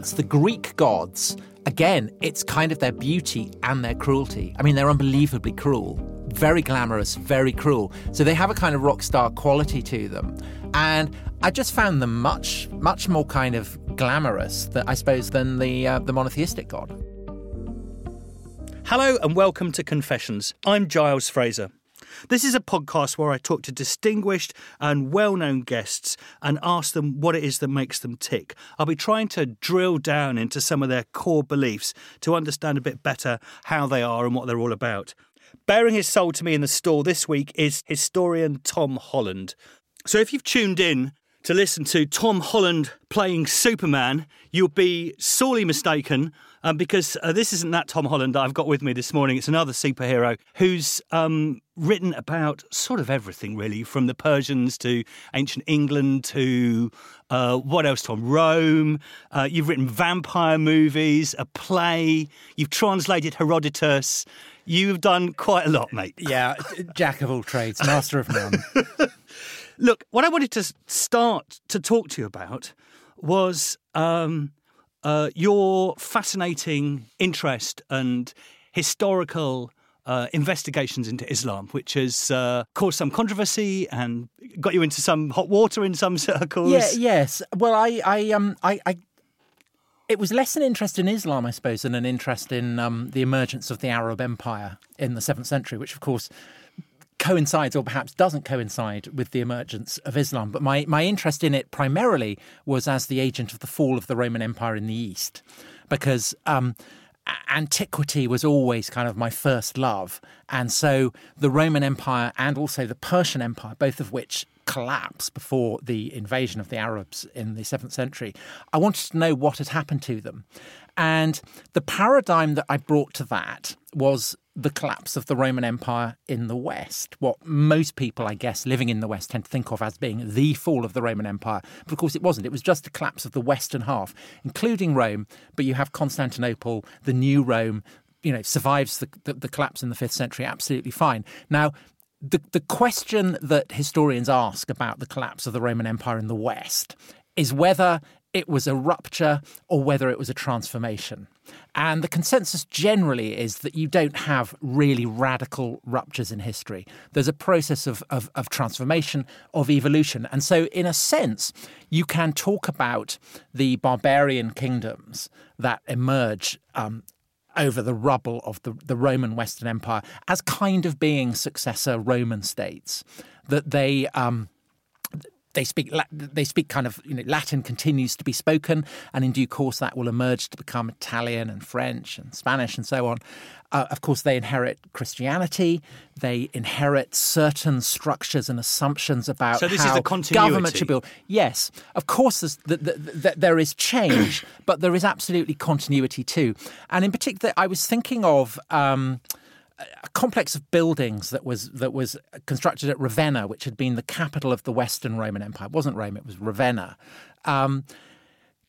gods, the Greek gods, again, it's kind of their beauty and their cruelty. I mean, they're unbelievably cruel, very glamorous, very cruel. So they have a kind of rock star quality to them. And I just found them much, much more kind of glamorous, that I suppose, than the uh, the monotheistic god. Hello and welcome to Confessions. I'm Giles Fraser. This is a podcast where I talk to distinguished and well known guests and ask them what it is that makes them tick. I'll be trying to drill down into some of their core beliefs to understand a bit better how they are and what they're all about. Baring his soul to me in the store this week is historian Tom Holland. So if you've tuned in to listen to Tom Holland playing Superman, you'll be sorely mistaken um, because uh, this isn't that Tom Holland that I've got with me this morning. It's another superhero who's um, written about sort of everything, really, from the Persians to ancient England to uh, what else, Tom? Rome. Uh, you've written vampire movies, a play. You've translated Herodotus. You've done quite a lot, mate. Yeah, jack of all trades, master of none. Look, what I wanted to start to talk to you about was um, uh, your fascinating interest and historical uh, investigations into Islam, which has uh, caused some controversy and got you into some hot water in some circles. Yeah, yes. Well, I, I, um, I, I it was less an interest in Islam, I suppose, than an interest in um, the emergence of the Arab Empire in the seventh century, which, of course, coincides or perhaps doesn't coincide with the emergence of Islam. But my, my interest in it primarily was as the agent of the fall of the Roman Empire in the East, because um, antiquity was always kind of my first love. And so the Roman Empire and also the Persian Empire, both of which collapsed before the invasion of the Arabs in the 7th century, I wanted to know what had happened to them. And the paradigm that I brought to that was the collapse of the Roman Empire in the West, what most people, I guess, living in the West tend to think of as being the fall of the Roman Empire. But of course, it wasn't. It was just the collapse of the Western half, including Rome. But you have Constantinople, the new Rome, you know, survives the, the, the collapse in the fifth century absolutely fine. Now, the, the question that historians ask about the collapse of the Roman Empire in the West is whether it was a rupture or whether it was a transformation. And the consensus generally is that you don't have really radical ruptures in history. There's a process of, of, of, transformation, of evolution. And so, in a sense, you can talk about the barbarian kingdoms that emerge. Um, over the rubble of the, the Roman Western Empire as kind of being successor Roman states. That they um, they speak they speak kind of you know Latin continues to be spoken, and in due course that will emerge to become Italian and French and Spanish and so on. Uh, of course, they inherit Christianity. They inherit certain structures and assumptions about so this how is the government should build. Yes, of course, the, the, the, there is change, but there is absolutely continuity too. And in particular, I was thinking of. Um, a complex of buildings that was that was constructed at Ravenna, which had been the capital of the Western Roman Empire. It wasn't Rome; it was Ravenna. Um,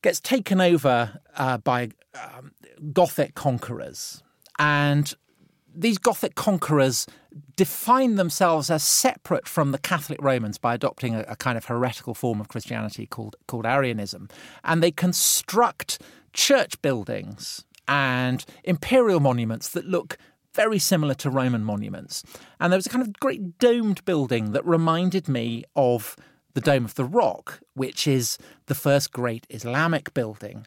gets taken over uh, by um, Gothic conquerors, and these Gothic conquerors define themselves as separate from the Catholic Romans by adopting a, a kind of heretical form of Christianity called called Arianism, and they construct church buildings and imperial monuments that look very similar to Roman monuments. And there was a kind of great domed building that reminded me of the Dome of the Rock, which is the first great Islamic building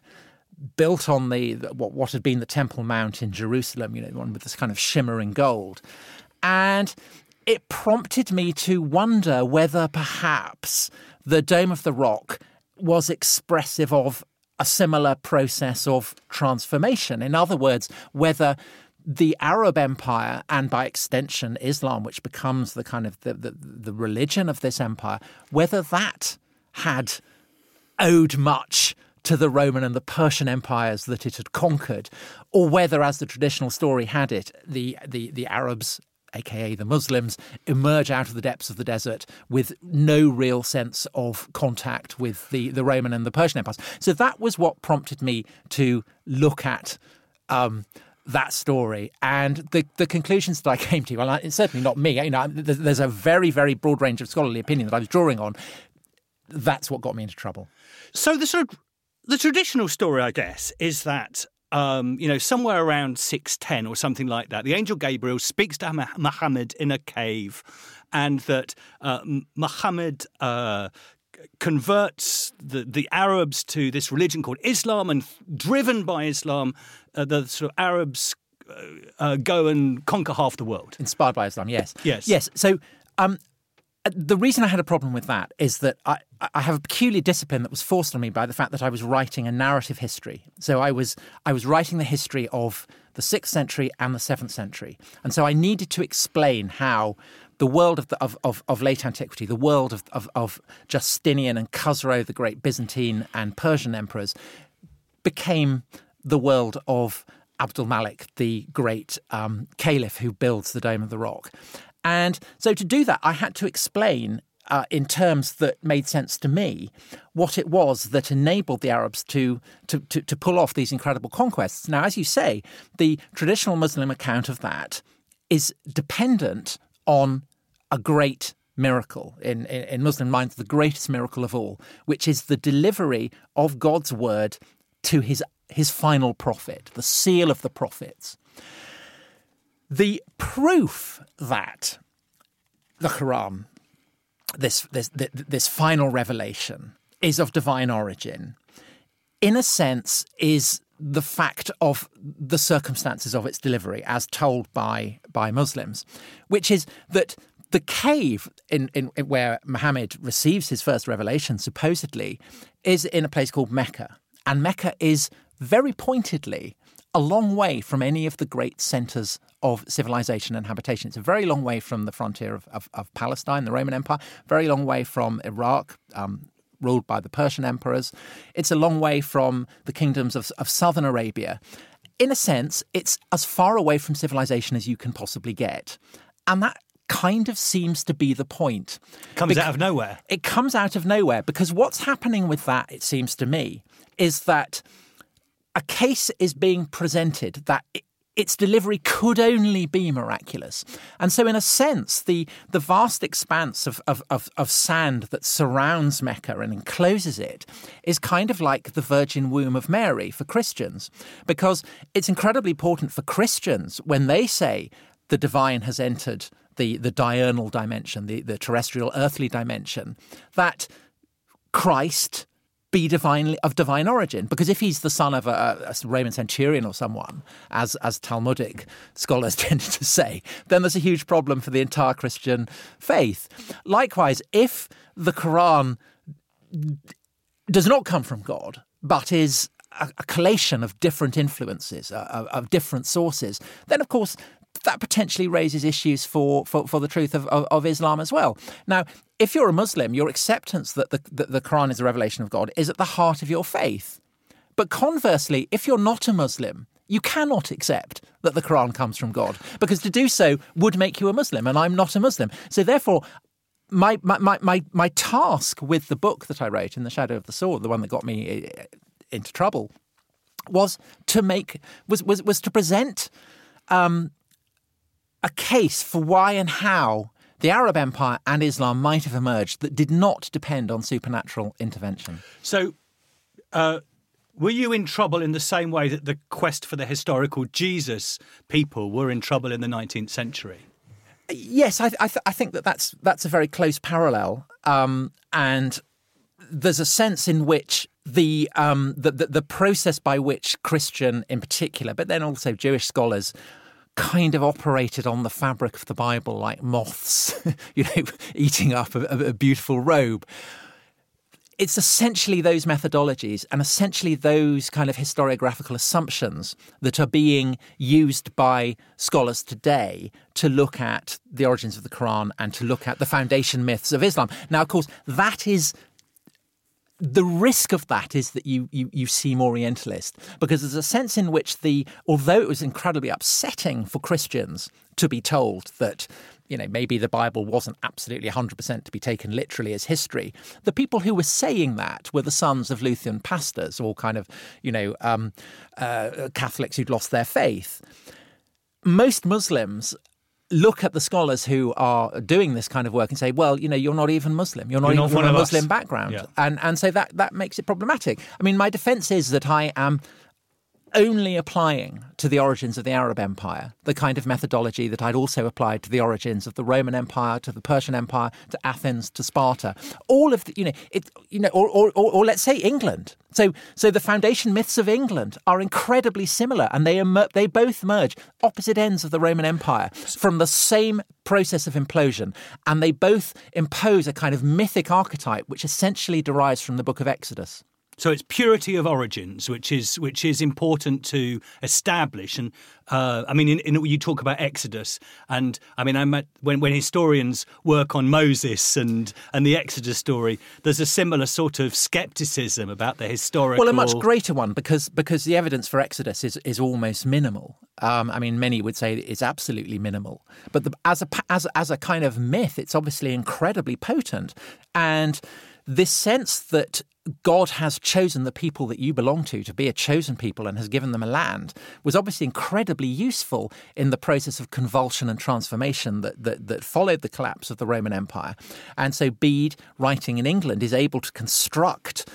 built on the what, what had been the Temple Mount in Jerusalem, you know, the one with this kind of shimmering gold. And it prompted me to wonder whether perhaps the Dome of the Rock was expressive of a similar process of transformation. In other words, whether the Arab Empire and by extension Islam, which becomes the kind of the, the, the religion of this empire, whether that had owed much to the Roman and the Persian empires that it had conquered, or whether, as the traditional story had it, the the, the Arabs aka the Muslims, emerge out of the depths of the desert with no real sense of contact with the, the Roman and the Persian empires. So that was what prompted me to look at um, that story and the, the conclusions that I came to, well, it's certainly not me. You know, there's a very, very broad range of scholarly opinion that I was drawing on. That's what got me into trouble. So the sort of the traditional story, I guess, is that um, you know, somewhere around 610 or something like that, the angel Gabriel speaks to Muhammad in a cave, and that uh, Muhammad uh, converts the, the Arabs to this religion called Islam, and driven by Islam, uh, the sort of Arabs uh, uh, go and conquer half the world. Inspired by Islam, yes. Yes. Yes. So um, uh, the reason I had a problem with that is that I, I have a peculiar discipline that was forced on me by the fact that I was writing a narrative history. So I was I was writing the history of the sixth century and the seventh century, and so I needed to explain how the world of, the, of, of, of, late antiquity, the world of, of, of Justinian and Khosrow, the great Byzantine and Persian emperors, became the world of Abdul Malik, the great um, caliph who builds the Dome of the Rock. And so to do that, I had to explain uh, in terms that made sense to me what it was that enabled the Arabs to, to, to, to, pull off these incredible conquests. Now, as you say, the traditional Muslim account of that is dependent on a great miracle in, in, in Muslim minds, the greatest miracle of all, which is the delivery of God's word to his his final prophet, the seal of the prophets. The proof that the Quran, this, this, this final revelation, is of divine origin, in a sense, is the fact of the circumstances of its delivery as told by by Muslims, which is that the cave in, in, in, where Muhammad receives his first revelation, supposedly, is in a place called Mecca. And Mecca is very pointedly a long way from any of the great centres of civilization and habitation. It's a very long way from the frontier of, of, of Palestine, the Roman Empire, very long way from Iraq, um, ruled by the Persian emperors. It's a long way from the kingdoms of, of southern Arabia. In a sense, it's as far away from civilization as you can possibly get. And that kind of seems to be the point. Comes Bec- out of nowhere. It comes out of nowhere because what's happening with that, it seems to me, is that a case is being presented that its delivery could only be miraculous. And so, in a sense, the, the vast expanse of, of, of, of, sand that surrounds Mecca and encloses it is kind of like the virgin womb of Mary for Christians, because it's incredibly important for Christians when they say the divine has entered the, the diurnal dimension, the, the terrestrial earthly dimension, that Christ be divinely of divine origin because if he's the son of a, a, Roman centurion or someone, as as Talmudic scholars tend to say, then there's a huge problem for the entire Christian faith. Likewise, if the Quran does not come from God, but is a, collation of different influences, of different sources, then of course that potentially raises issues for, for, for the truth of, of, of, Islam as well. Now, if you're a Muslim, your acceptance that the, that the Quran is a revelation of God is at the heart of your faith. But conversely, if you're not a Muslim, you cannot accept that the Quran comes from God because to do so would make you a Muslim, and I'm not a Muslim. So therefore, my, my, my, my, task with the book that I wrote, In the Shadow of the Sword, the one that got me eh, into trouble, was to make was was, was to present um, a case for why and how the Arab Empire and Islam might have emerged that did not depend on supernatural intervention. So, uh, were you in trouble in the same way that the quest for the historical Jesus people were in trouble in the 19th century? Yes, I, I, th- I think that that's that's a very close parallel, um, and there's a sense in which the, um, the, the the process by which Christian, in particular, but then also Jewish scholars kind of operated on the fabric of the Bible like moths, you know, eating up a, a, beautiful robe. It's essentially those methodologies and essentially those kind of historiographical assumptions that are being used by scholars today to look at the origins of the Quran and to look at the foundation myths of Islam. Now, of course, that is the risk of that is that you, you, you seem Orientalist because there's a sense in which the, although it was incredibly upsetting for Christians to be told that, you know, maybe the Bible wasn't absolutely 100% to be taken literally as history, the people who were saying that were the sons of Lutheran pastors or kind of, you know, um, uh, Catholics who'd lost their faith. Most Muslims look at the scholars who are doing this kind of work and say, well, you know, you're not even Muslim. You're not You're even not from a of us. Muslim background. Yeah. And and so that that makes it problematic. I mean, my defense is that I am only applying to the origins of the Arab Empire the kind of methodology that I'd also applied to the origins of the Roman Empire, to the Persian Empire, to Athens, to Sparta. All of the, you know, it, you know, or, or, or, or let's say England. So, so the foundation myths of England are incredibly similar, and they emer- they both merge opposite ends of the Roman Empire from the same process of implosion, and they both impose a kind of mythic archetype which essentially derives from the Book of Exodus. So it's purity of origins, which is which is important to establish. And uh, I mean, in, in, you talk about Exodus, and I mean, I met, when when historians work on Moses and and the Exodus story, there's a similar sort of skepticism about the historical. Well, a much greater one because because the evidence for Exodus is is almost minimal. Um, I mean, many would say it's absolutely minimal, but the, as a as as a kind of myth, it's obviously incredibly potent, and this sense that God has chosen the people that you belong to to be a chosen people and has given them a land was obviously incredibly useful in the process of convulsion and transformation that, that, that followed the collapse of the Roman Empire. And so Bede, writing in England, is able to construct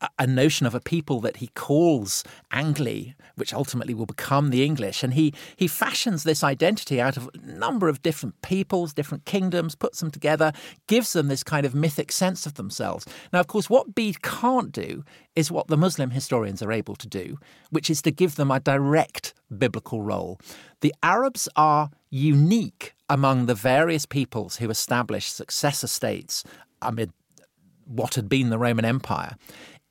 a, a, notion of a people that he calls Angli, which ultimately will become the English. And he, he fashions this identity out of a number of different peoples, different kingdoms, puts them together, gives them this kind of mythic sense of themselves. Now, of course, what Bede can't do is what the Muslim historians are able to do, which is to give them a direct biblical role. The Arabs are unique among the various peoples who established successor states amid what had been the Roman Empire,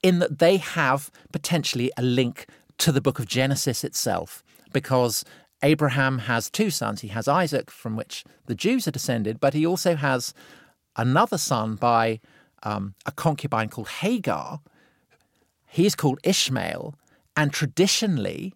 in that they have potentially a link to the book of Genesis itself, because Abraham has two sons. He has Isaac, from which the Jews are descended, but he also has another son by um, a concubine called Hagar. He's called Ishmael, and traditionally,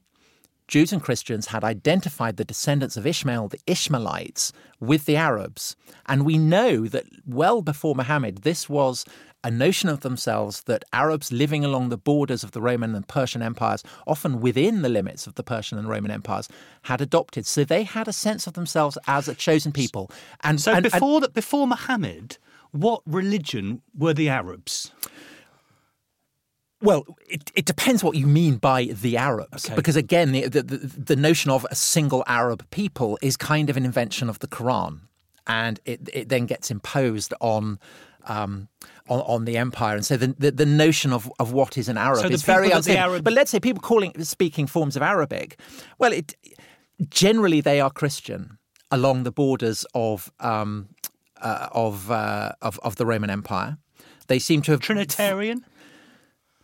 Jews and Christians had identified the descendants of Ishmael, the Ishmaelites, with the Arabs. And we know that well before Muhammad, this was a notion of themselves that Arabs living along the borders of the Roman and Persian empires, often within the limits of the Persian and Roman empires, had adopted. So they had a sense of themselves as a chosen people. And so and, before that, before Muhammad, what religion were the Arabs? Well, it, it depends what you mean by the Arabs, Okay. because again, the, the the notion of a single Arab people is kind of an invention of the Quran, and it it then gets imposed on. Um, on, on the empire, and so the, the, the notion of, of what is an Arab So is very people that the uncertain. Arab- But let's say people calling speaking forms of Arabic, well, it generally they are Christian along the borders of um, uh, of, uh, of of the Roman Empire. They seem to have Trinitarian?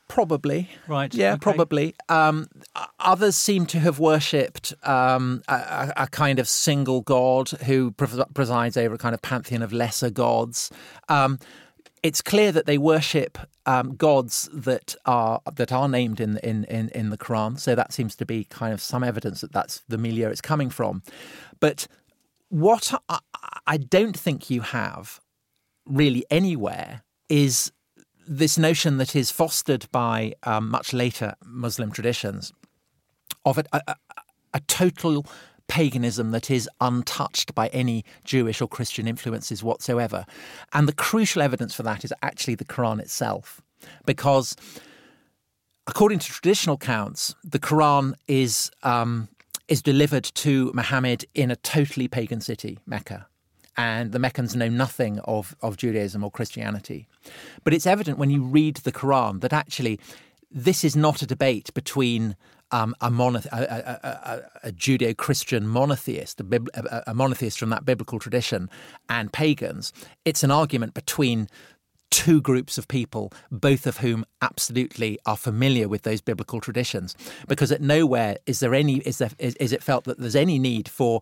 Probably. Right, Yeah, okay. probably. Um, others seem to have worshipped um, a, a- kind of single god who presides over a kind of pantheon of lesser gods. Um, it's clear that they worship um, gods that are that are named in, in in in the Quran. So that seems to be kind of some evidence that that's the milieu it's coming from. But what I, I don't think you have really anywhere is this notion that is fostered by um, much later Muslim traditions of a, a, a- total paganism that is untouched by any Jewish or Christian influences whatsoever. And the crucial evidence for that is actually the Quran itself, because according to traditional accounts, the Quran is um, is delivered to Muhammad in a totally pagan city, Mecca. And the Meccans know nothing of, of Judaism or Christianity. But it's evident when you read the Quran that actually this is not a debate between um, a, a, a, a, a Judeo Christian monotheist, a, bib- a monotheist from that biblical tradition, and pagans. It's an argument between two groups of people, both of whom absolutely are familiar with those biblical traditions. Because at nowhere is there any is there is, is it felt that there's any need for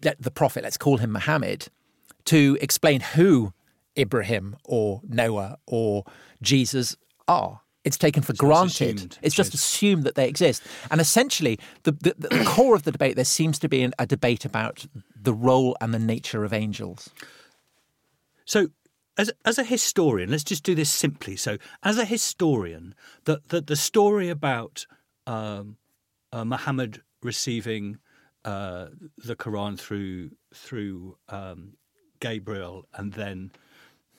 the, the prophet, let's call him Muhammad, to explain who Ibrahim or Noah or Jesus are. It's taken for granted. it's just assumed that they exist. And essentially, the, the, the core of the debate, there seems to be an, a debate about the role and the nature of angels. So, as as a historian, let's just do this simply. So, as a historian, the the, the story about um, uh, Muhammad receiving uh, the Quran through through um, Gabriel, and then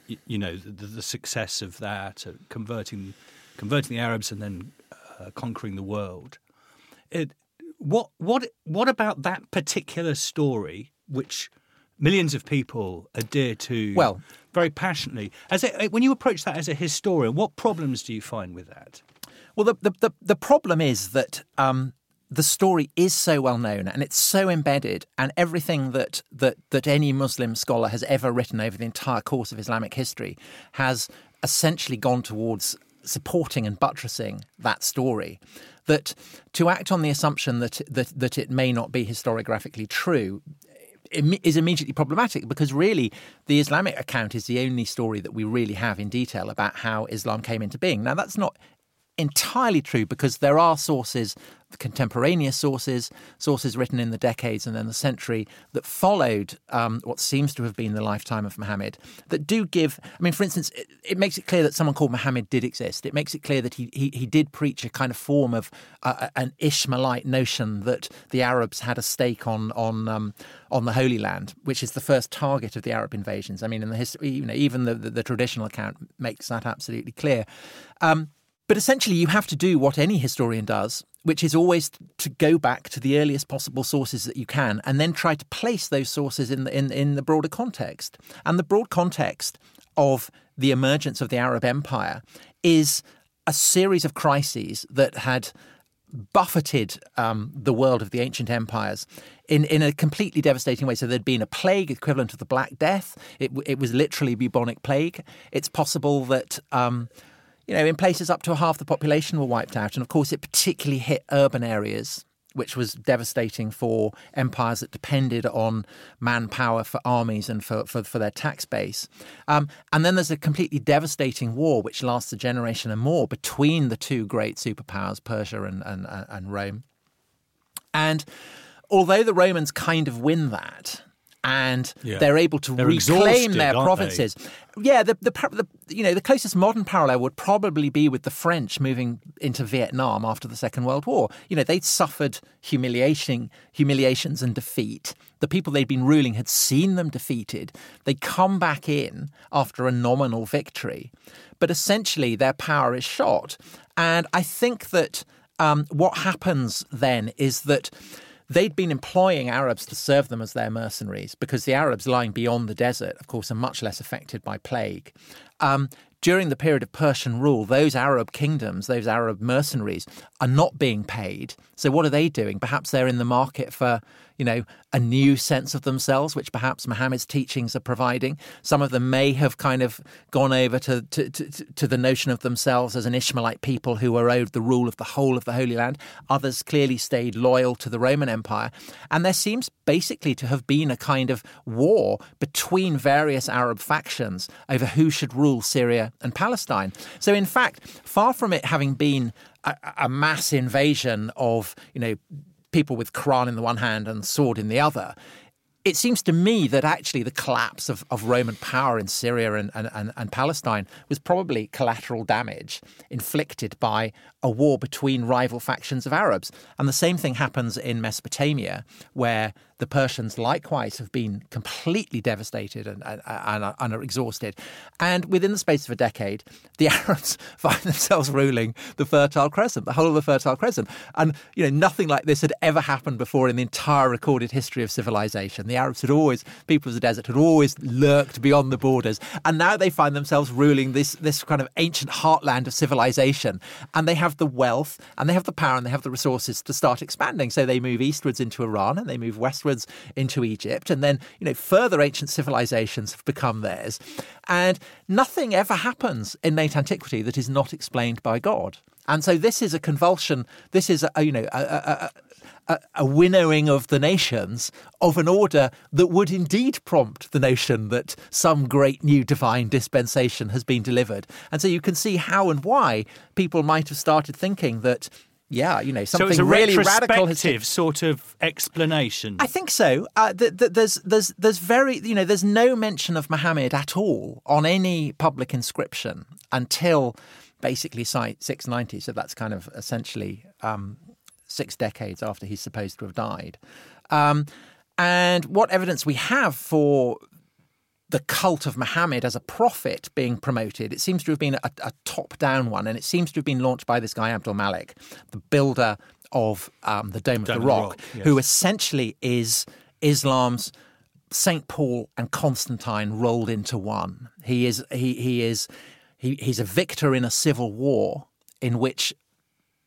y- you know the, the success of that, uh, converting converting the Arabs, and then uh, conquering the world. It, what what what about that particular story, which millions of people adhere to Well- very passionately? As a, when you approach that as a historian, what problems do you find with that? Well, the, the, the, the problem is that um, the story is so well known and it's so embedded, and everything that, that, that any Muslim scholar has ever written over the entire course of Islamic history has essentially gone towards supporting and buttressing that story. That to act on the assumption that, that, that it may not be historiographically true is immediately problematic because really the Islamic account is the only story that we really have in detail about how Islam came into being. Now, that's not entirely true because there are sources, contemporaneous sources, sources written in the decades and then the century that followed um, what seems to have been the lifetime of Muhammad that do give. I mean, for instance, it, it, makes it clear that someone called Muhammad did exist. It makes it clear that he he, he did preach a kind of form of uh, an Ishmaelite notion that the Arabs had a stake on on um, on the Holy Land, which is the first target of the Arab invasions. I mean, in the history, you know, even the, the, the traditional account makes that absolutely clear. Um, but essentially, you have to do what any historian does, which is always to go back to the earliest possible sources that you can, and then try to place those sources in the, in, in the broader context. And the broad context of the emergence of the Arab Empire is a series of crises that had buffeted um, the world of the ancient empires in, in a completely devastating way. So there'd been a plague equivalent to the Black Death. It, it was literally bubonic plague. It's possible that. Um, you know, in places up to half the population were wiped out. And of course, it particularly hit urban areas, which was devastating for empires that depended on manpower for armies and for, for, for their tax base. Um, and then there's a completely devastating war, which lasts a generation and more between the two great superpowers, Persia and, and, and Rome. And although the Romans kind of win that, and Yeah. they're able to They're reclaim their provinces. Yeah, the, the the you know the closest modern parallel would probably be with the French moving into Vietnam after the Second World War. You know, they'd suffered humiliating humiliations and defeat. The people they'd been ruling had seen them defeated. They come back in after a nominal victory, but essentially their power is shot. And I think that um, what happens then is that they'd been employing Arabs to serve them as their mercenaries because the Arabs lying beyond the desert, of course, are much less affected by plague. Um, during the period of Persian rule, those Arab kingdoms, those Arab mercenaries, are not being paid. So what are they doing? Perhaps they're in the market for, you know, a new sense of themselves, which perhaps Muhammad's teachings are providing. Some of them may have kind of gone over to, to, to, to the notion of themselves as an Ishmaelite people who were owed the rule of the whole of the Holy Land. Others clearly stayed loyal to the Roman Empire. And there seems basically to have been a kind of war between various Arab factions over who should rule Syria and Palestine. So, in fact, far from it having been a, a mass invasion of, you know, people with Quran in the one hand and sword in the other. It seems to me that actually the collapse of, of Roman power in Syria and, and, and, and Palestine was probably collateral damage inflicted by a war between rival factions of Arabs. And the same thing happens in Mesopotamia, where the Persians likewise have been completely devastated and, and, and, and are exhausted. And within the space of a decade, the Arabs find themselves ruling the Fertile Crescent, the whole of the Fertile Crescent. And, you know, nothing like this had ever happened before in the entire recorded history of civilization. The Arabs had always, people of the desert had always lurked beyond the borders. And now they find themselves ruling this, this kind of ancient heartland of civilization. And they have the wealth and they have the power and they have the resources to start expanding. So they move eastwards into Iran and they move westwards into Egypt, and then you know further ancient civilizations have become theirs, and nothing ever happens in late antiquity that is not explained by God. And so this is a convulsion. This is a, you know a, a, a winnowing of the nations of an order that would indeed prompt the notion that some great new divine dispensation has been delivered. And so you can see how and why people might have started thinking that yeah, you know, something so it's a really radical has sort of explanation. I think so. Uh, th- th- there's there's there's very you know there's no mention of Muhammad at all on any public inscription until basically site 690. So that's kind of essentially um, six decades after he's supposed to have died. Um, and what evidence we have for the cult of Muhammad as a prophet being promoted, it seems to have been a, a top down one, and it seems to have been launched by this guy, Abdul Malik, the builder of um, the Dome, Dome of the Rock, Rock yes. who essentially is Islam's St. Paul and Constantine rolled into one. He is he he is he, he's a victor in a civil war in which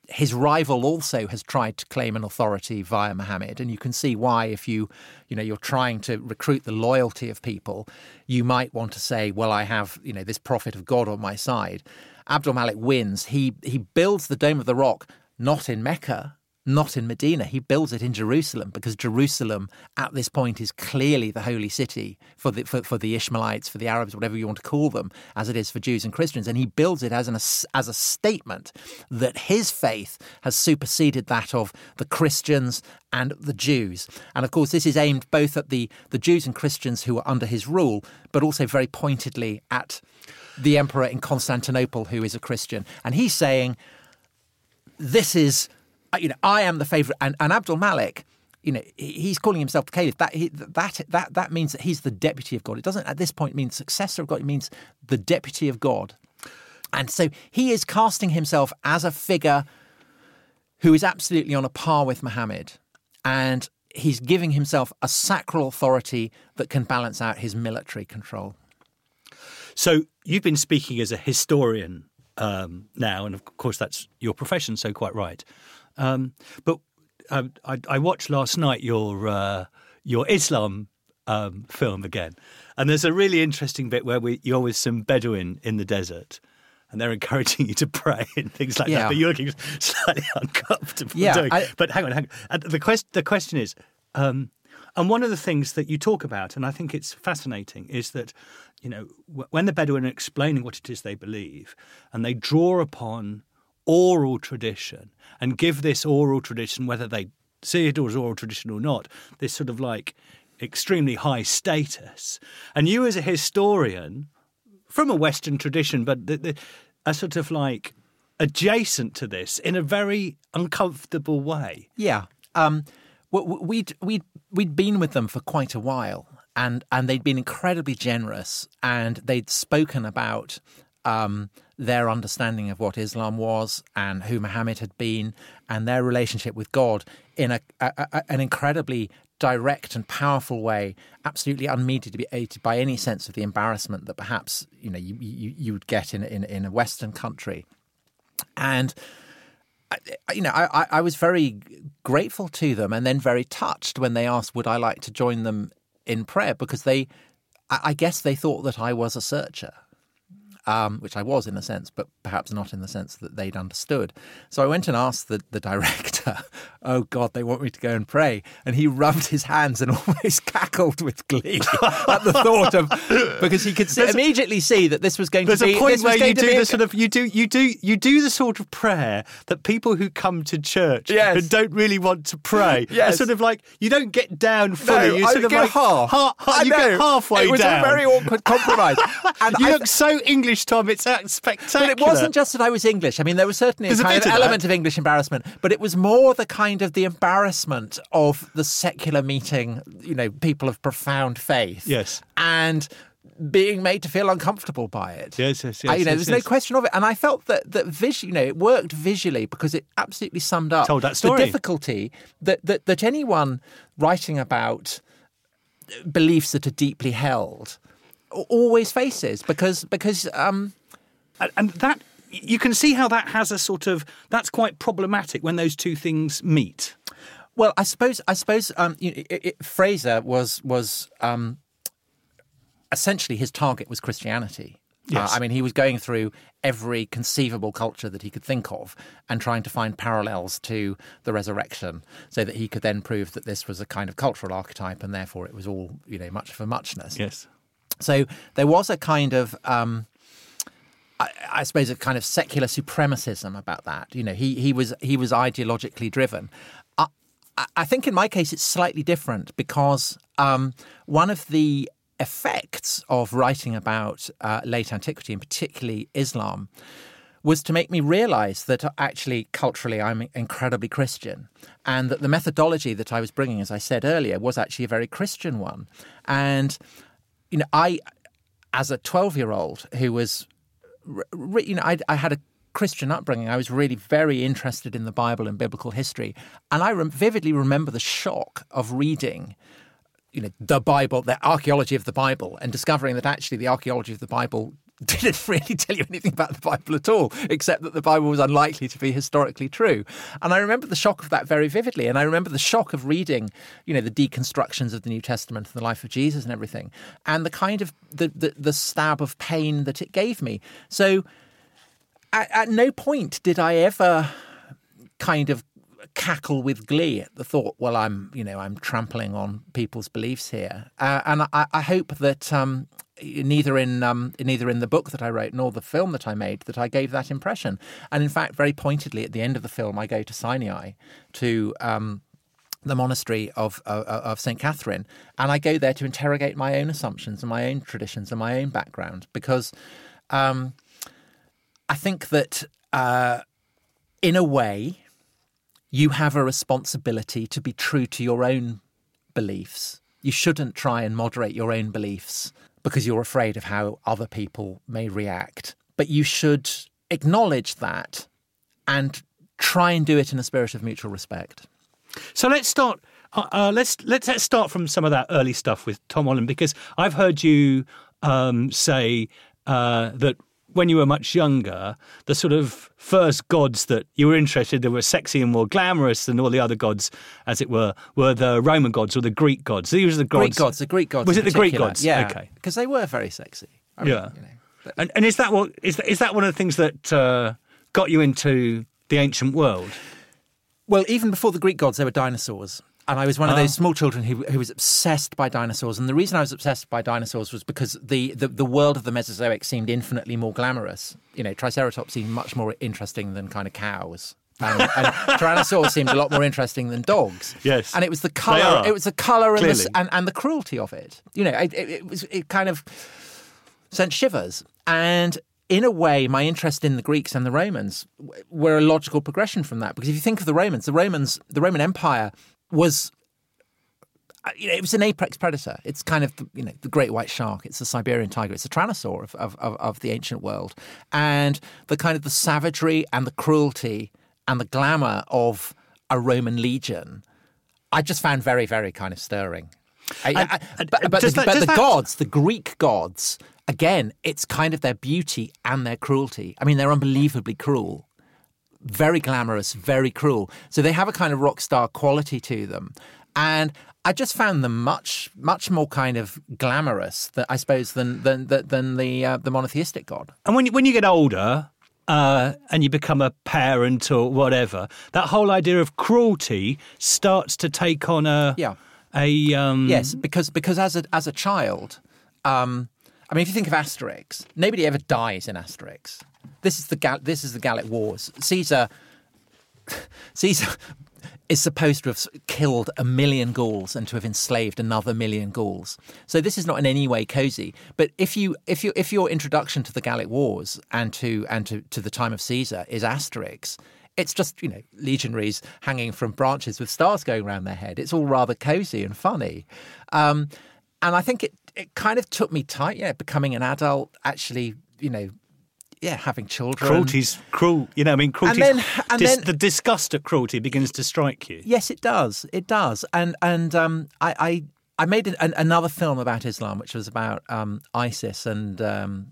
his rival also has tried to claim an authority via Muhammad, and you can see why. If you, you know, you're trying to recruit the loyalty of people, you might want to say, "Well, I have, you know, this prophet of God on my side." Abdul Malik wins. He he builds the Dome of the Rock not in Mecca, not in Medina. He builds it in Jerusalem because Jerusalem at this point is clearly the holy city for the, for, for, the Ishmaelites, for the Arabs, whatever you want to call them, as it is for Jews and Christians. And he builds it as, an, as a statement that his faith has superseded that of the Christians and the Jews. And of course, this is aimed both at the, the Jews and Christians who are under his rule, but also very pointedly at the emperor in Constantinople who is a Christian. And he's saying, this is you know, I am the favorite, and, and Abdul Malik. You know, he's calling himself the caliph. That, that that that means that he's the deputy of God. It doesn't at this point mean successor of God. It means the deputy of God. And so he is casting himself as a figure who is absolutely on a par with Muhammad. And he's giving himself a sacral authority that can balance out his military control. So you've been speaking as a historian um, now, and of course that's your profession, so quite right. Um, but I, I, I, watched last night your uh, your Islam um, film again, and there's a really interesting bit where we, you're with some Bedouin in the desert. And they're encouraging you to pray and things like yeah. that, but you're looking slightly uncomfortable yeah, doing. I, but hang on, hang on. the question, the question is, um, and one of the things that you talk about, and I think it's fascinating, is that you know when the Bedouin are explaining what it is they believe, and they draw upon oral tradition and give this oral tradition, whether they see it as oral tradition or not, this sort of like extremely high status. And you, as a historian from a Western tradition, but the, the, a sort of like adjacent to this in a very uncomfortable way. Yeah. Um, we'd we'd we'd been with them for quite a while, and and they'd been incredibly generous, and they'd spoken about um, their understanding of what Islam was and who Muhammad had been and their relationship with God in a, a, a, an incredibly direct and powerful way, absolutely aided by any sense of the embarrassment that perhaps you know you, you, you would get in, in, in a Western country. And you know, I, I was very grateful to them and then very touched when they asked, would I like to join them in prayer? Because they, I guess they thought that I was a searcher um, which I was in a sense, but perhaps not in the sense that they'd understood. So I went and asked the, the director, Oh God, they want me to go and pray. And he rubbed his hands and almost cackled with glee at the thought of, because he could see, immediately see that this was going to be. There's a point where you do the sort of, you do, you do, you do the sort of prayer that people who come to church yes. and don't really want to pray yes. are sort of like, you don't get down fully. No, you sort I of like half. half, half you get halfway down. It was down. a very awkward compromise. and you I, look so English English, Tom. It's spectacular. But it wasn't just that I was English. I mean, there was certainly There's a kind of, of element of English embarrassment, but it was more the kind of the embarrassment of the secular meeting, you know, people of profound faith. Yes. And being made to feel uncomfortable by it. Yes, yes, yes. I, you know, yes, there's yes. no question of it. And I felt that that vis- you know, it worked visually because it absolutely summed up Told that story. the difficulty that, that that anyone writing about beliefs that are deeply held always faces because because um, and that you can see how that has a sort of that's quite problematic when those two things meet. Well, I suppose I suppose um, you know, it, it, Frazer was was um, essentially his target was Christianity. Uh, yes. Uh, I mean, he was going through every conceivable culture that he could think of and trying to find parallels to the resurrection so that he could then prove that this was a kind of cultural archetype and therefore it was all, you know, much for muchness. Yes. So there was a kind of. Um, I, suppose a kind of secular supremacism about that. You know, he he was he was ideologically driven. I, I think in my case it's slightly different because um, one of the effects of writing about uh, late antiquity and particularly Islam was to make me realize that uh, actually culturally I'm incredibly Christian and that the methodology that I was bringing, as I said earlier, was actually a very Christian one. And, you know, I, as a 12 year old who was, you know, I, I had a Christian upbringing, I was really very interested in the Bible and biblical history. And I vividly remember the shock of reading you know the Bible, the archaeology of the Bible, and discovering that actually the archaeology of the Bible didn't really tell you anything about the Bible at all, except that the Bible was unlikely to be historically true. And I remember the shock of that very vividly. And I remember the shock of reading, you know, the deconstructions of the New Testament and the life of Jesus and everything, and the kind of the the, the stab of pain that it gave me. So at, at no point did I ever kind of cackle with glee at the thought, well, I'm, you know, I'm trampling on people's beliefs here. Uh, and I, I, hope that um, neither in um, neither in the book that I wrote nor the film that I made that I gave that impression. And in fact, very pointedly at the end of the film, I go to Sinai to. Um, the monastery of, of, of St. Catherine, and I go there to interrogate my own assumptions and my own traditions and my own background because um, I think that uh, in a way, you have a responsibility to be true to your own beliefs. You shouldn't try and moderate your own beliefs because you're afraid of how other people may react. But you should acknowledge that and try and do it in a spirit of mutual respect. So let's start. Uh, uh, let's, let's let's start from some of that early stuff with Tom Holland because I've heard you um, say uh, that when you were much younger, the sort of first gods that you were interested that were sexy and more glamorous than all the other gods, as it were, were the Roman gods or the Greek gods. These were the gods. Greek gods. The Greek gods. Was it the Greek gods? Yeah. Okay. Because they were very sexy. I mean, yeah. You know, but... and, and is that what is that, is that one of the things that uh, got you into the ancient world? Well, even before the Greek gods, there were dinosaurs. And I was one of those ah. small children who, who was obsessed by dinosaurs. And the reason I was obsessed by dinosaurs was because the, the, the world of the Mesozoic seemed infinitely more glamorous. You know, Triceratops seemed much more interesting than kind of cows. And, and Tyrannosaurus seemed a lot more interesting than dogs. Yes, and it was the color. It was the color and the, and, and the cruelty of it. You know, it, it, it was it kind of sent shivers. And in a way, my interest in the Greeks and the Romans were a logical progression from that. Because if you think of the Romans, the Romans, the Roman Empire was uh, you know, it was an apex predator. It's kind of you know the great white shark. It's the Siberian tiger. It's the tyrannosaur of, of, of, of, the ancient world, and the kind of the savagery and the cruelty and the glamour of a Roman legion. I just found very very kind of stirring. I, I, but, but, the, that, but the that... gods, the Greek gods, again, it's kind of their beauty and their cruelty. I mean, they're unbelievably cruel very glamorous, very cruel. So they have a kind of rock star quality to them. And I just found them much, much more kind of glamorous, that I suppose, than than than the uh, the monotheistic god. And when you, when you get older, uh, and you become a parent or whatever, that whole idea of cruelty starts to take on a yeah a um... yes because because as a as a child, um, I mean, if you think of Asterix, nobody ever dies in Asterix. This is the Gal- this is the Gallic Wars. Caesar Caesar is supposed to have killed a million Gauls and to have enslaved another million Gauls. So this is not in any way cozy. But if you if you if your introduction to the Gallic Wars and to and to, to the time of Caesar is Asterix, it's just you know legionaries hanging from branches with stars going around their head. It's all rather cozy and funny, um, and I think it it kind of took me tight. Yeah, becoming an adult, actually, you know, yeah, having children. Cruelty's cruel. You know, I mean, cruelty. And then, and dis- then, the disgust at cruelty begins to strike you. Yes, it does. It does. And and um, I, I I made an, another film about Islam, which was about um, ISIS and um,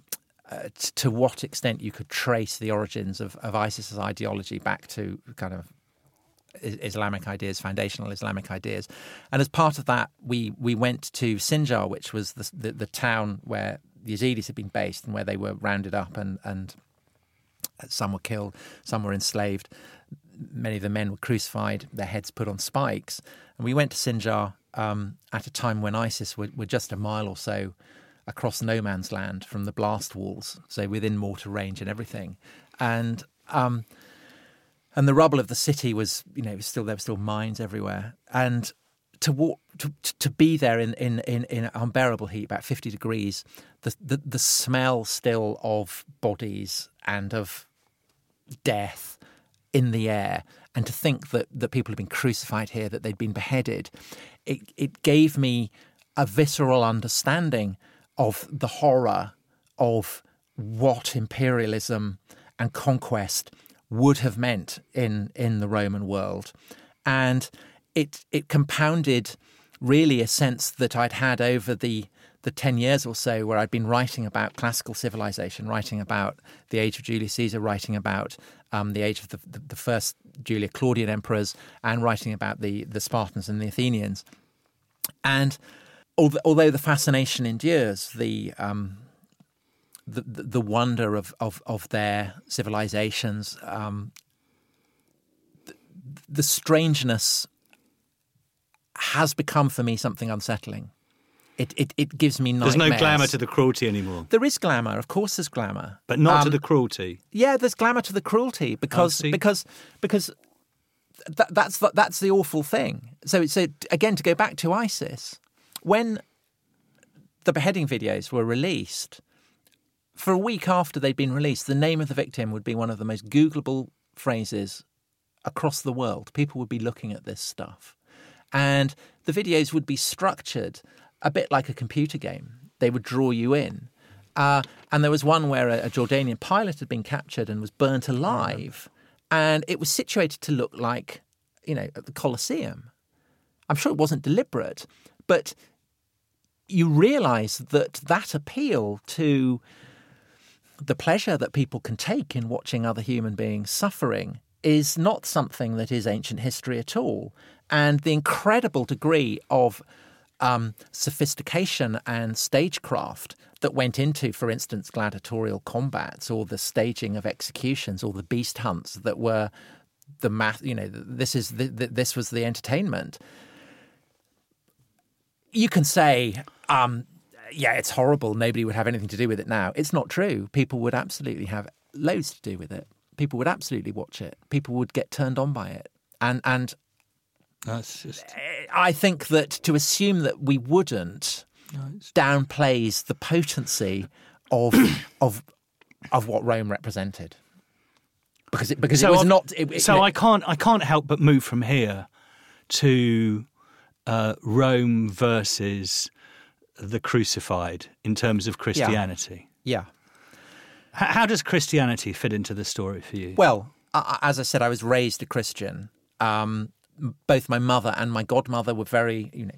uh, t- to what extent you could trace the origins of, of ISIS's ideology back to kind of Islamic ideas, foundational Islamic ideas. And as part of that, we we went to Sinjar, which was the, the, the town where the Yazidis had been based and where they were rounded up and, and some were killed, some were enslaved. Many of the men were crucified, their heads put on spikes. And we went to Sinjar um, at a time when ISIS were, were, just a mile or so across no man's land from the blast walls, so within mortar range and everything. And um, and the rubble of the city was, you know, was still there were still mines everywhere. And to walk to, to be there in, in, in, in unbearable heat, about 50 degrees, the, the, the smell still of bodies and of death in the air, and to think that, that people had been crucified here, that they'd been beheaded, it, it gave me a visceral understanding of the horror of what imperialism and conquest would have meant in, in the Roman world. And it, it compounded really a sense that I'd had over the the 10 years or so where I'd been writing about classical civilization, writing about the age of Julius Caesar, writing about um, the age of the, the, the, first Julio-Claudian emperors, and writing about the, the Spartans and the Athenians. And although the fascination endures, the, um, the, the, wonder of, of, of their civilizations, um, the, the strangeness has become for me something unsettling. It, it, it gives me nightmares. There's no glamour to the cruelty anymore. There is glamour, of course. There's glamour, but not um, to the cruelty. Yeah, there's glamour to the cruelty because oh, because because th- that's the, that's the awful thing. So so again, to go back to ISIS, when the beheading videos were released, for a week after they'd been released, the name of the victim would be one of the most Googleable phrases across the world. People would be looking at this stuff. And the videos would be structured a bit like a computer game. They would draw you in. Uh, and there was one where a, a, Jordanian pilot had been captured and was burnt alive. And it was situated to look like, you know, at the Colosseum. I'm sure it wasn't deliberate, but you realize that that appeal to the pleasure that people can take in watching other human beings suffering is not something that is ancient history at all. And the incredible degree of um, sophistication and stagecraft that went into, for instance, gladiatorial combats or the staging of executions or the beast hunts that were the math. You know, this is the, the, this was the entertainment. You can say, um, yeah, it's horrible. Nobody would have anything to do with it now. It's not true. People would absolutely have loads to do with it. People would absolutely watch it. People would get turned on by it. And and that's just. I think that to assume that we wouldn't no, downplays the potency of of of what Rome represented. Because it, because so it was not. It, it, so I can't I can't help but move from here to uh, Rome versus the crucified in terms of Christianity. Yeah. yeah. How, how does Christianity fit into the story for you? Well, as I said, I was raised a Christian. Um, both my mother and my godmother were very, you know,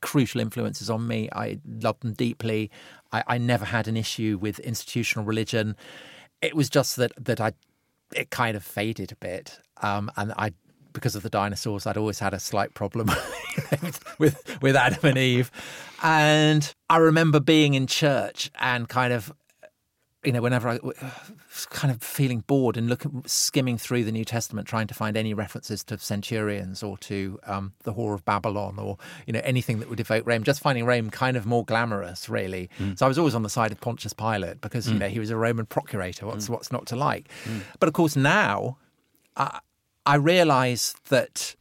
crucial influences on me. I loved them deeply. I, I never had an issue with institutional religion. It was just that that I it kind of faded a bit, um, and I because of the dinosaurs, I'd always had a slight problem with with Adam and Eve. And I remember being in church and kind of you know, whenever I was kind of feeling bored and looking, skimming through the New Testament, trying to find any references to centurions or to um, the Whore of Babylon or, you know, anything that would evoke Rome, just finding Rome kind of more glamorous, really. Mm. So I was always on the side of Pontius Pilate because, mm. you know, he was a Roman procurator. What's, mm. what's not to like? Mm. But of course, now I, I realize that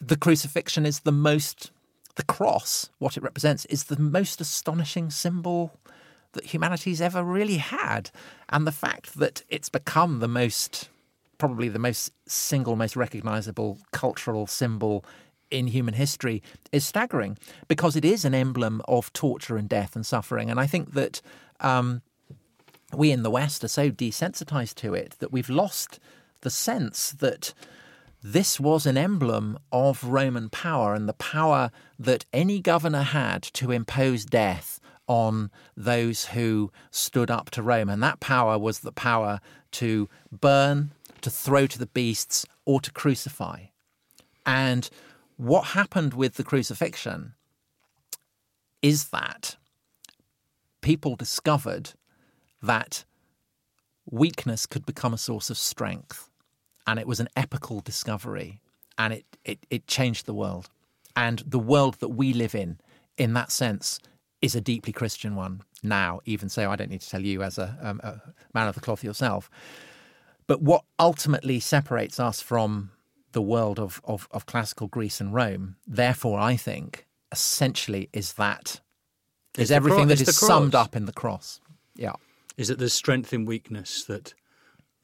the crucifixion is the most, the cross, what it represents, is the most astonishing symbol that humanity's ever really had. And the fact that it's become the most, probably the most single, most recognizable cultural symbol in human history is staggering because it is an emblem of torture and death and suffering. And I think that um, we in the West are so desensitized to it that we've lost the sense that this was an emblem of Roman power and the power that any governor had to impose death on those who stood up to Rome. And that power was the power to burn, to throw to the beasts, or to crucify. And what happened with the crucifixion is that people discovered that weakness could become a source of strength. And it was an epical discovery. And it, it, it changed the world. And the world that we live in, in that sense, is a deeply Christian one now, even so. I don't need to tell you as a, um, a man of the cloth yourself. But what ultimately separates us from the world of, of, of classical Greece and Rome, therefore, I think, essentially is that is everything cro- that is summed up in the cross. Yeah. Is that the strength in weakness that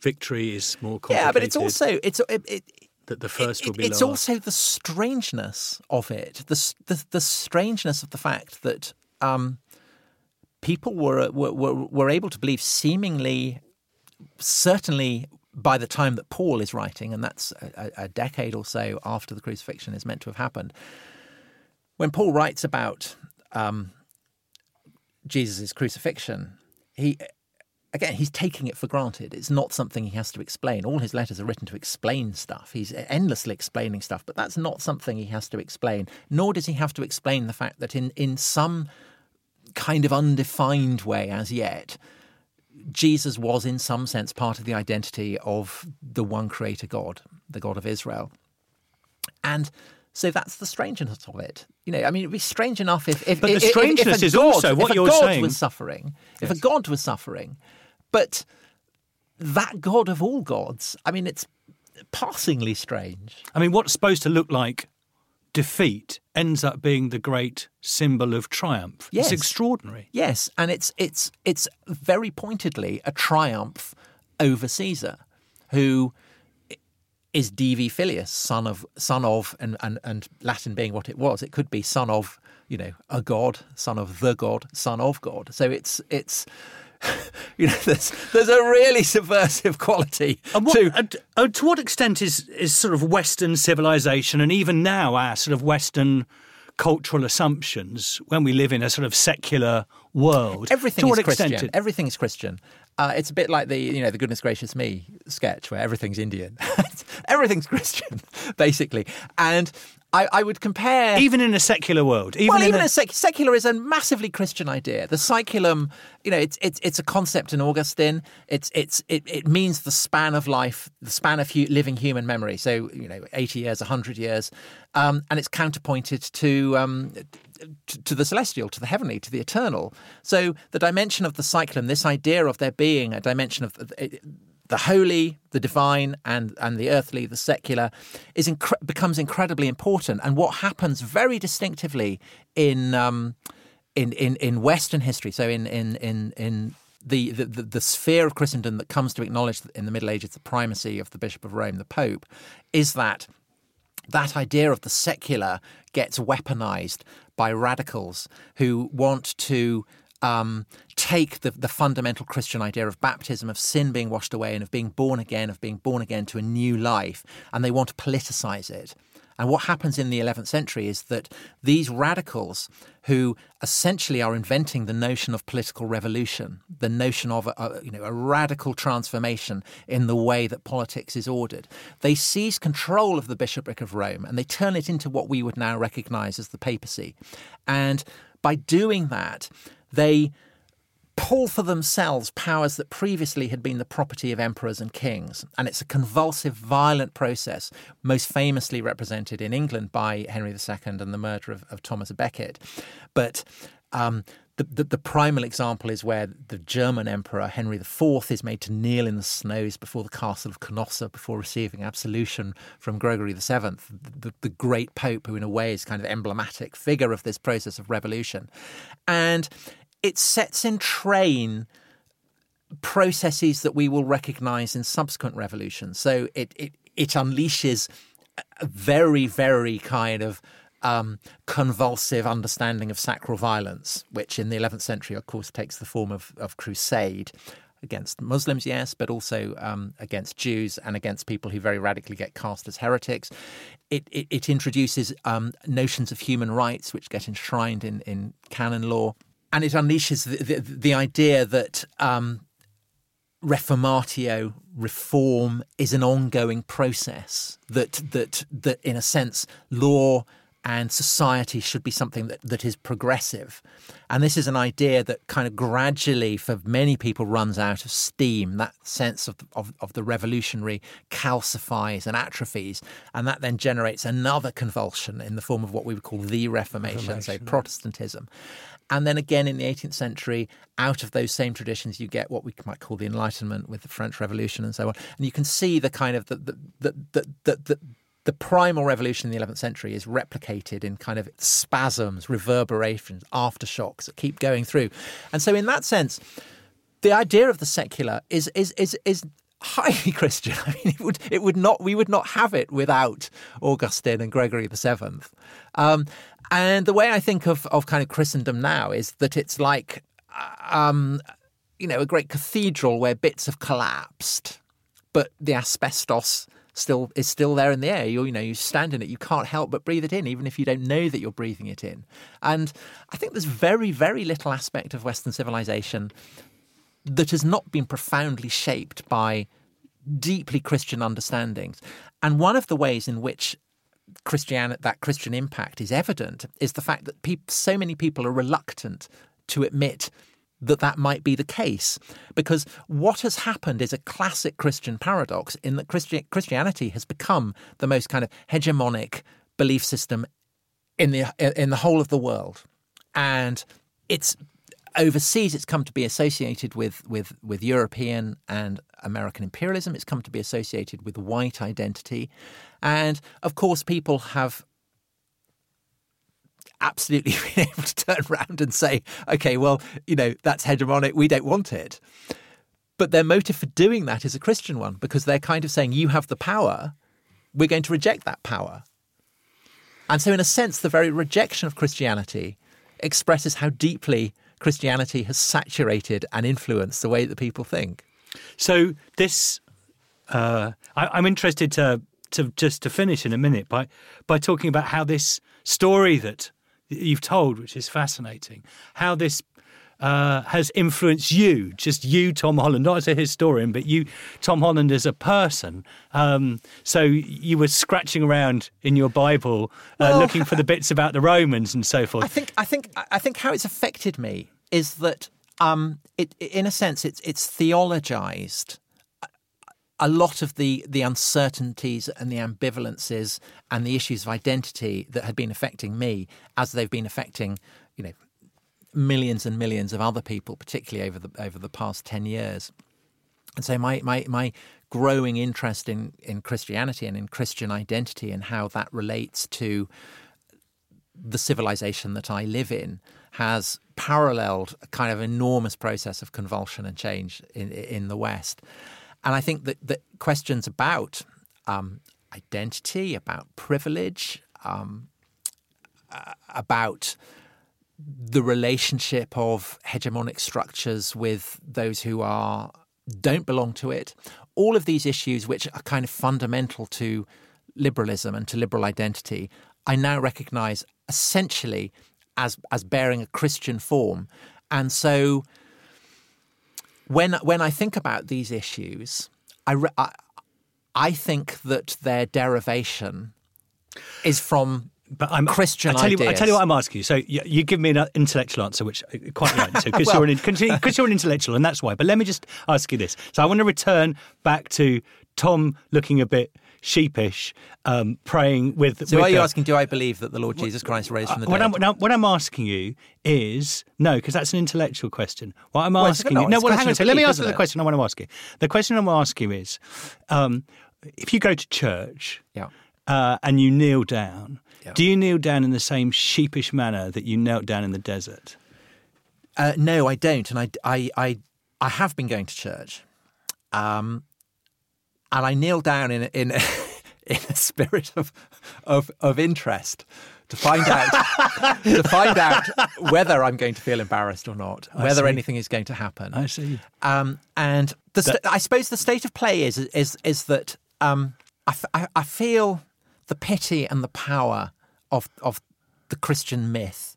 victory is more complicated. Yeah, but it's also it's it, it, that the first it, will be it's last. also the strangeness of it, the the, the strangeness of the fact that um, people were, were were able to believe seemingly, certainly by the time that Paul is writing, and that's a, a decade or so after the crucifixion is meant to have happened. When Paul writes about um, Jesus' crucifixion, he again, he's taking it for granted. It's not something he has to explain. All his letters are written to explain stuff. He's endlessly explaining stuff, but that's not something he has to explain. Nor does he have to explain the fact that in, in some kind of undefined way as yet, Jesus was in some sense part of the identity of the one creator God, the God of Israel. And so that's the strangeness of it. You know, I mean, it'd be strange enough if, if, But the if, if- if strangeness a is God, also what if a you're God saying. was suffering, if a God was suffering, but that God of all gods, I mean, it's passingly strange. I mean, what's supposed to look like defeat ends up being the great symbol of triumph. Yes. It's extraordinary. Yes, and it's it's it's very pointedly a triumph over Caesar, who is Divi Filius, son of son of, and, and and Latin being what it was, it could be son of, you know, a god, son of the god, son of God. So it's it's. You know, there's there's a really subversive quality And what, to and- uh, to what extent is, is sort of Western civilization and even now our sort of Western cultural assumptions when we live in a sort of secular world? Everything to is what Christian. it- Everything is Christian. Uh, it's a bit like the you know the goodness gracious me sketch where everything's Indian. everything's Christian, basically. And I, I would compare even in a secular world, even well, in even a, a sec- secular is a massively Christian idea. The saeculum, you know, it's it's it's a concept in Augustine. It's it's it, it means the span of life, the span of hu- living human memory. So you know, eighty years, hundred years, um, and it's counterpointed to. Um, to, to the celestial, to the heavenly, to the eternal. So the dimension of the saeculum, this idea of there being a dimension of the, the holy, the divine, and and the earthly, the secular, is incre- becomes incredibly important. And what happens very distinctively in um, in, in in Western history, so in in in in the, the, the, sphere of Christendom that comes to acknowledge in the Middle Ages the primacy of the Bishop of Rome, the Pope, is that that idea of the secular gets weaponized by radicals who want to um, take the, the fundamental Christian idea of baptism, of sin being washed away, and of being born again, of being born again to a new life, and they want to politicize it. And what happens in the 11th century is that these radicals, who essentially are inventing the notion of political revolution, the notion of a, a, you know, a radical transformation in the way that politics is ordered, they seize control of the bishopric of Rome and they turn it into what we would now recognize as the papacy. And by doing that, they pull for themselves powers that previously had been the property of emperors and kings. And it's a convulsive, violent process, most famously represented in England by Henry II and the murder of, of Thomas Becket. But um, the, the, the, primal example is where the German emperor Henry IV is made to kneel in the snows before the castle of Canossa before receiving absolution from Gregory VII, the, the great pope who, in a way, is kind of emblematic figure of this process of revolution. And it sets in train processes that we will recognize in subsequent revolutions. So it it, it unleashes a very, very kind of um, convulsive understanding of sacral violence, which in the 11th century, of course, takes the form of, of crusade against Muslims, yes, but also um, against Jews and against people who very radically get cast as heretics. It, it, it introduces um, notions of human rights, which get enshrined in, in canon law and it unleashes the, the, the idea that um, reformatio reform is an ongoing process that that that in a sense law and society should be something that, that is progressive. And this is an idea that kind of gradually, for many people, runs out of steam. That sense of, of, of the revolutionary calcifies and atrophies. And that then generates another convulsion in the form of what we would call the Reformation, Reformation. say Protestantism. And then again in the 18th century, out of those same traditions, you get what we might call the Enlightenment with the French Revolution and so on. And you can see the kind of the the the the, the, the the primal revolution in the 11th century is replicated in kind of spasms, reverberations, aftershocks that keep going through. And so, in that sense, the idea of the secular is is is is highly Christian. I mean, it would it would not we would not have it without Augustine and Gregory the Seventh. Um, and the way I think of of kind of Christendom now is that it's like, um, you know, a great cathedral where bits have collapsed, but the asbestos still is still there in the air. You you know you stand in it, you can't help but breathe it in, even if you don't know that you're breathing it in. And I think there's very very little aspect of Western civilization that has not been profoundly shaped by deeply Christian understandings. And one of the ways in which Christian that Christian impact is evident is the fact that people, so many people are reluctant to admit that that might be the case because what has happened is a classic Christian paradox in that Christi- Christianity has become the most kind of hegemonic belief system in the in the whole of the world and it's overseas, it's come to be associated with, with, with European and American imperialism. It's come to be associated with white identity. And of course, people have absolutely been able to turn around and say, okay, well, you know, that's hegemonic. We don't want it. But their motive for doing that is a Christian one because they're kind of saying, you have the power. We're going to reject that power. And so, in a sense, the very rejection of Christianity expresses how deeply Christianity has saturated and influenced the way that people think. So this, uh, I, am interested to to just to finish in a minute by by talking about how this story that you've told, which is fascinating, how this uh, has influenced you, just you, Tom Holland, not as a historian, but you, Tom Holland, as a person. Um, so you were scratching around in your Bible, uh, well, looking for the bits about the Romans and so forth. I think, I think, I think how it's affected me is that, um, it, in a sense, it's it's theologized a lot of the the uncertainties and the ambivalences and the issues of identity that had been affecting me as they've been affecting you know millions and millions of other people, particularly over the over the past ten years. And so my my my growing interest in in Christianity and in Christian identity and how that relates to the civilization that I live in has paralleled a kind of enormous process of convulsion and change in in the West. And I think that, that questions about um, identity, about privilege, um, uh, about the relationship of hegemonic structures with those who are don't belong to it. All of these issues, which are kind of fundamental to liberalism and to liberal identity, I now recognise essentially as as bearing a Christian form. And so, when when I think about these issues, I, I, I think that their derivation is from but I'm Christian I tell ideas. You, I tell you what I'm asking you. So you, you give me an uh, intellectual answer, which I quite like to, because well, you're, you're, an intellectual, and that's why. But let me just ask you this. So I want to return back to Tom looking a bit sheepish, um, praying with. So with are you the, asking? Do I believe that the Lord Jesus Christ raised from the what dead? I'm, now, what I'm asking you is no, because that's an intellectual question. What I'm well, asking you, no, well, hang on. So let me ask you the question I want to ask you. The question I want to ask you is, um, if you go to church, yeah. Uh, and you kneel down, yeah. Do you kneel down in the same sheepish manner that you knelt down in the desert? Uh, no, I don't, and I, I, I, I have been going to church, um, and I kneel down in in in a spirit of of, of interest to find out to find out whether I'm going to feel embarrassed or not, I whether see. anything is going to happen. I see. Um, and the st- I suppose the state of play is is is that um, I, f- I feel the pity and the power of of the Christian myth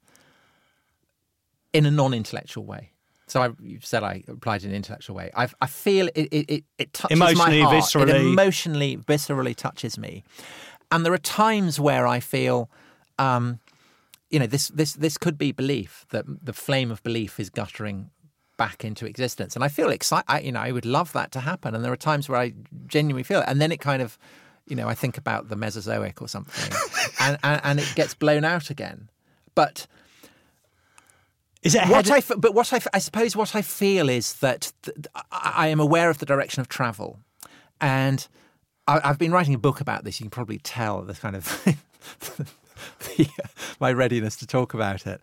in a non-intellectual way. So I, you said I applied in an intellectual way. I, I feel it, it, it, it touches emotionally, my heart. Viscerally. It emotionally, viscerally touches me. And there are times where I feel, um, you know, this this this could be belief that the flame of belief is guttering back into existence, and I feel excited. You know, I would love that to happen. And there are times where I genuinely feel it, and then it kind of you know, I think about the Mesozoic or something, and, and, and it gets blown out again. But is it what I? But what I, I suppose what I feel is that th- I am aware of the direction of travel, and I, have been writing a book about this. You can probably tell the kind of the, my readiness to talk about it.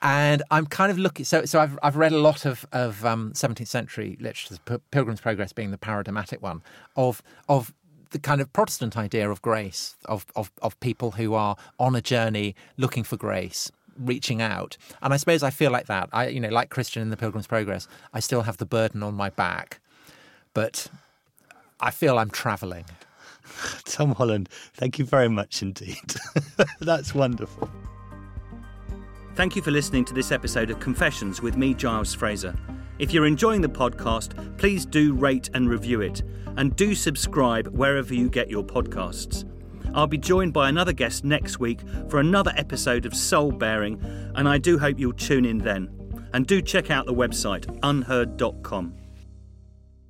And I'm kind of looking. So, so I've I've read a lot of of um, 17th century literature, Pilgrim's Progress being the paradigmatic one of of the kind of Protestant idea of grace, of, of, of people who are on a journey looking for grace, reaching out. And I suppose I feel like that. I, you know, like Christian in the Pilgrim's Progress, I still have the burden on my back, but I feel I'm traveling. Tom Holland, thank you very much indeed. That's wonderful. Thank you for listening to this episode of Confessions with me, Giles Fraser. If you're enjoying the podcast, please do rate and review it, and do subscribe wherever you get your podcasts. I'll be joined by another guest next week for another episode of Soul Baring, and I do hope you'll tune in then. And do check out the website unherd.com.